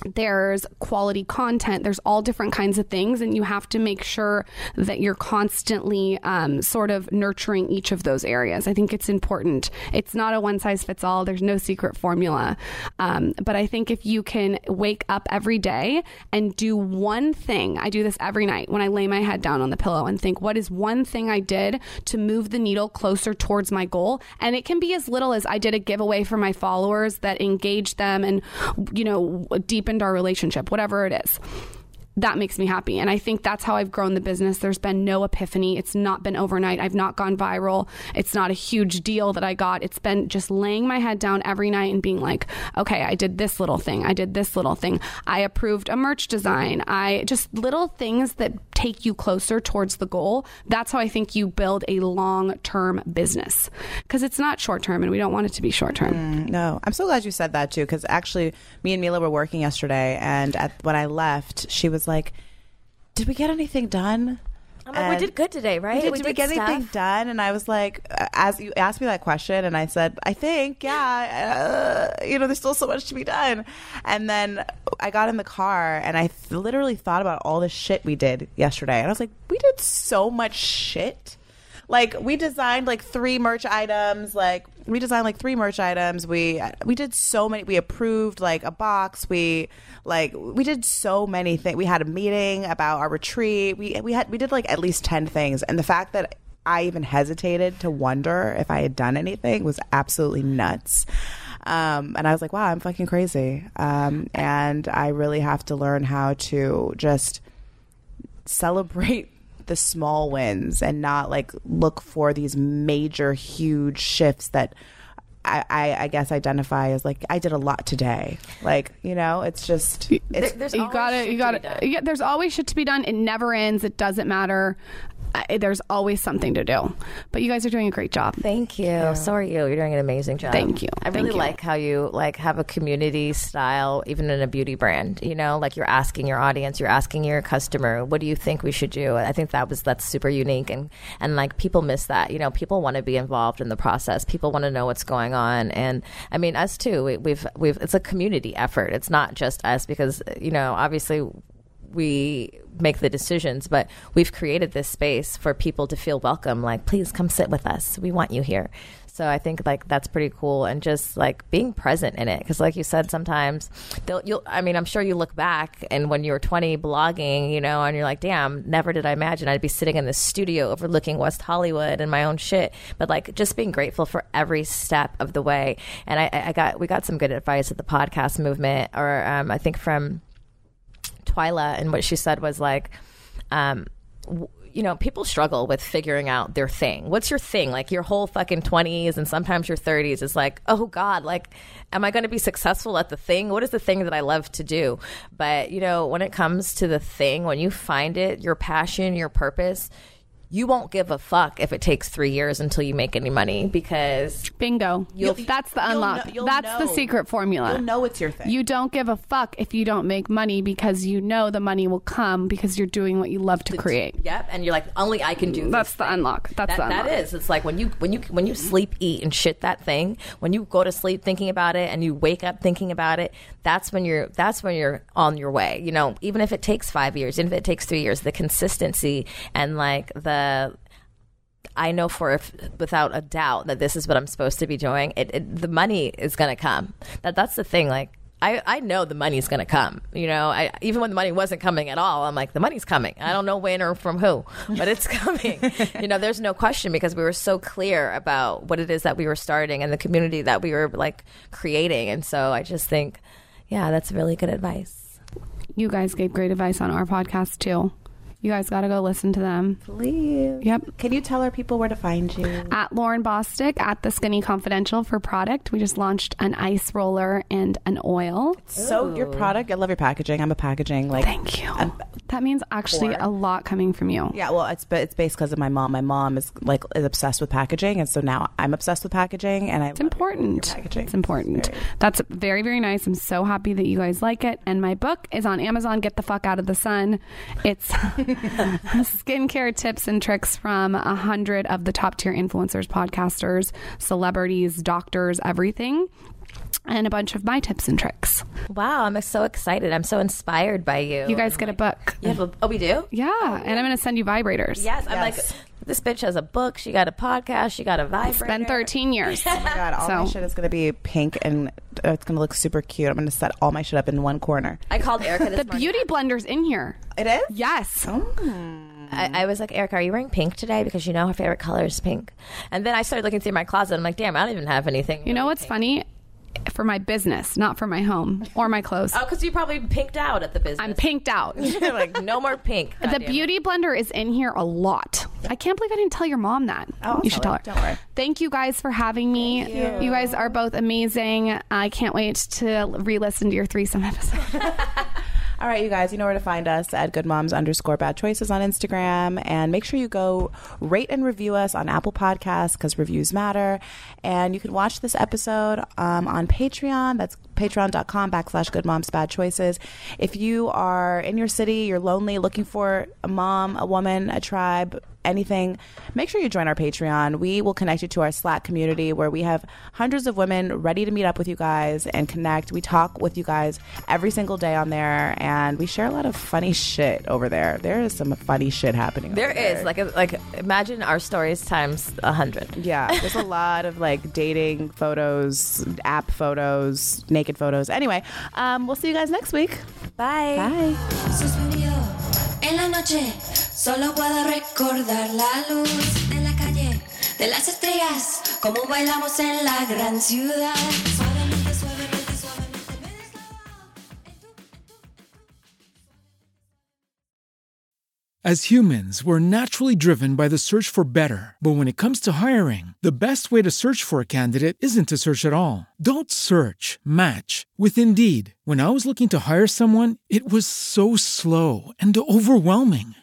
there's quality content. There's all different kinds of things and you have to make sure that you're constantly um, sort of nurturing each of those areas. I think it's important. It's not a one size fits all there's no secret formula. Um, but i think if you can wake up every day and do one thing i do this every night when i lay my head down on the pillow and think what is one thing i did to move the needle closer towards my goal? And it can be as little as i did a giveaway for my followers that engaged them and you know deepened our relationship, whatever it is. That makes me happy. And I think that's how I've grown the business. There's been no epiphany. It's not been overnight. I've not gone viral. It's not a huge deal that I got. It's been just laying my head down every night and being like, okay, I did this little thing. I did this little thing. I approved a merch design. I just little things that take you closer towards the goal. That's how I think you build a long term business because it's not short term and we don't want it to be short term. Mm, no, I'm so glad you said that too, because actually, me and Mila were working yesterday, and at, when I left, she was like, "Did we get anything done?" I'm like, we did good today, right? We did, did we get anything done? And I was like, uh, as you asked me that question, and I said, I think, yeah, uh, you know, there's still so much to be done. And then I got in the car, and I th- literally thought about all the shit we did yesterday, and I was like, we did so much shit. Like we designed like three merch items. Like we designed like three merch items. We we did so many. We approved like a box. We like we did so many things. We had a meeting about our retreat. We we had we did like at least ten things. And the fact that I even hesitated to wonder if I had done anything was absolutely nuts. Um, and I was like, wow, I'm fucking crazy. Um, and I really have to learn how to just celebrate the small wins and not like look for these major huge shifts that I, I, I guess identify as like I did a lot today. Like you know, it's just it's There's you got shit to to you got done. to yeah, there's always shit to be done it never ends it doesn't matter I, there's always something to do but you guys are doing a great job Thank you. So are you. You're doing an amazing job. Thank you. I Thank really you. like how you like have a community style, even in a beauty brand. You know, like you're asking your audience, you're asking your customer, what do you think we should do? I think that was that's super unique, and and like people miss that. You know, people want to be involved in the process. People want to know what's going on, and I mean, us too. We, we've we've it's a community effort. It's not just us because you know, obviously we make the decisions, but we've created this space for people to feel welcome. Like, please come sit with us. We want you here. So I think like that's pretty cool, and just like being present in it, because like you said, sometimes they'll. You'll. I mean, I'm sure you look back and when you were 20 blogging, you know, and you're like, damn, never did I imagine I'd be sitting in this studio overlooking West Hollywood and my own shit. But like, just being grateful for every step of the way. And I, I got we got some good advice at the podcast movement, or um, I think from Twyla, and what she said was like, um, w- you know, people struggle with figuring out their thing. What's your thing? Like your whole fucking 20s and sometimes your 30s is like, oh God, like, am I going to be successful at the thing? What is the thing that I love to do? But, you know, when it comes to the thing, when you find it, your passion, your purpose, you won't give a fuck if it takes three years until you make any money because bingo You'll- that's the you'll unlock know- you'll that's the secret formula you'll know it's your thing. you don't give a fuck if you don't make money because you know the money will come because you're doing what you love to create Yep, and you're like, only I can do. this that's the thing. unlock that's That, the unlock that is. It's like when you when you when you sleep, eat, and shit that thing. When you go to sleep thinking about it, and you wake up thinking about it. That's when you're. That's when you're on your way. You know, even if it takes five years, even if it takes three years, the consistency and like the. I know for if, without a doubt that this is what I'm supposed to be doing. It, it the money is going to come. That that's the thing. Like I, I know the money's going to come. You know, I, even when the money wasn't coming at all, I'm like, the money's coming. I don't know when or from who, but it's coming. you know, there's no question because we were so clear about what it is that we were starting and the community that we were like creating. And so I just think, yeah, that's really good advice. You guys gave great advice on our podcast too. You guys got to go listen to them. Please. Yep. Can you tell our people where to find you? At Lauryn Bosstick at the Skinny Confidential for product. We just launched an ice roller and an oil. So your product, I love your packaging. I'm a packaging like. Thank you. that means actually a lot coming from you. Yeah, well, it's but it's based because of my mom. My mom is like is obsessed with packaging, and so now I'm obsessed with packaging, and I It's important. packaging. It's important. That's very, very nice. I'm so happy that you guys like it. And my book is on Amazon. Get the fuck out of the sun. It's skincare tips and tricks from a hundred of the top tier influencers, podcasters, celebrities, doctors, everything. And a bunch of my tips and tricks. Wow, I'm so excited. I'm so inspired by you. You guys get a book. You have a, oh, we do? Yeah, oh, and I'm going to send you vibrators. Yes, I'm like, Yes. This bitch has a book. She got a podcast. She got a vibrator. It's been 13 years. Oh my god, all my shit is gonna be pink and uh, it's gonna look super cute. I'm gonna set all my shit up in one corner. I called Erica this The morning. Beautyblender's in here. It is. Yes. I, I was like, Erica, are you wearing pink today? Because you know her favorite color is pink. And then I started looking through my closet. I'm like, damn, I don't even have anything. You know what's funny? For my business, not for my home or my clothes. Oh, because you probably pinked out at the business. I'm pinked out. like, no more pink. the Goddamn it. Beautyblender is in here a lot. I can't believe I didn't tell your mom that. Oh, you should tell tell her. her. Don't worry. Thank you guys for having me. You. guys are both amazing. I can't wait to re-listen to your threesome episode. All right, you guys, you know where to find us at Good Moms underscore Bad Choices on Instagram, and make sure you go rate and review us on Apple Podcasts because reviews matter. And you can watch this episode um, on Patreon. That's patreon.com backslash Good Moms Bad Choices. If you are in your city, you're lonely, looking for a mom, a woman, a tribe, anything, make sure you join our Patreon. We will connect you to our Slack community where we have hundreds of women ready to meet up with you guys and connect. We talk with you guys every single day on there, and we share a lot of funny shit over there. There is some funny shit happening. There over is like a, like imagine our stories times a hundred. yeah, there's a lot of like dating photos, app photos, naked photos. Anyway, um, we'll see you guys next week. Bye. Bye. Solo puedo recordar la luz de la calle, de las estrellas, como bailamos en la gran ciudad. As humans, we're naturally driven by the search for better. But when it comes to hiring, the best way to search for a candidate isn't to search at all. Don't search, match with Indeed. When I was looking to hire someone, it was so slow and overwhelming.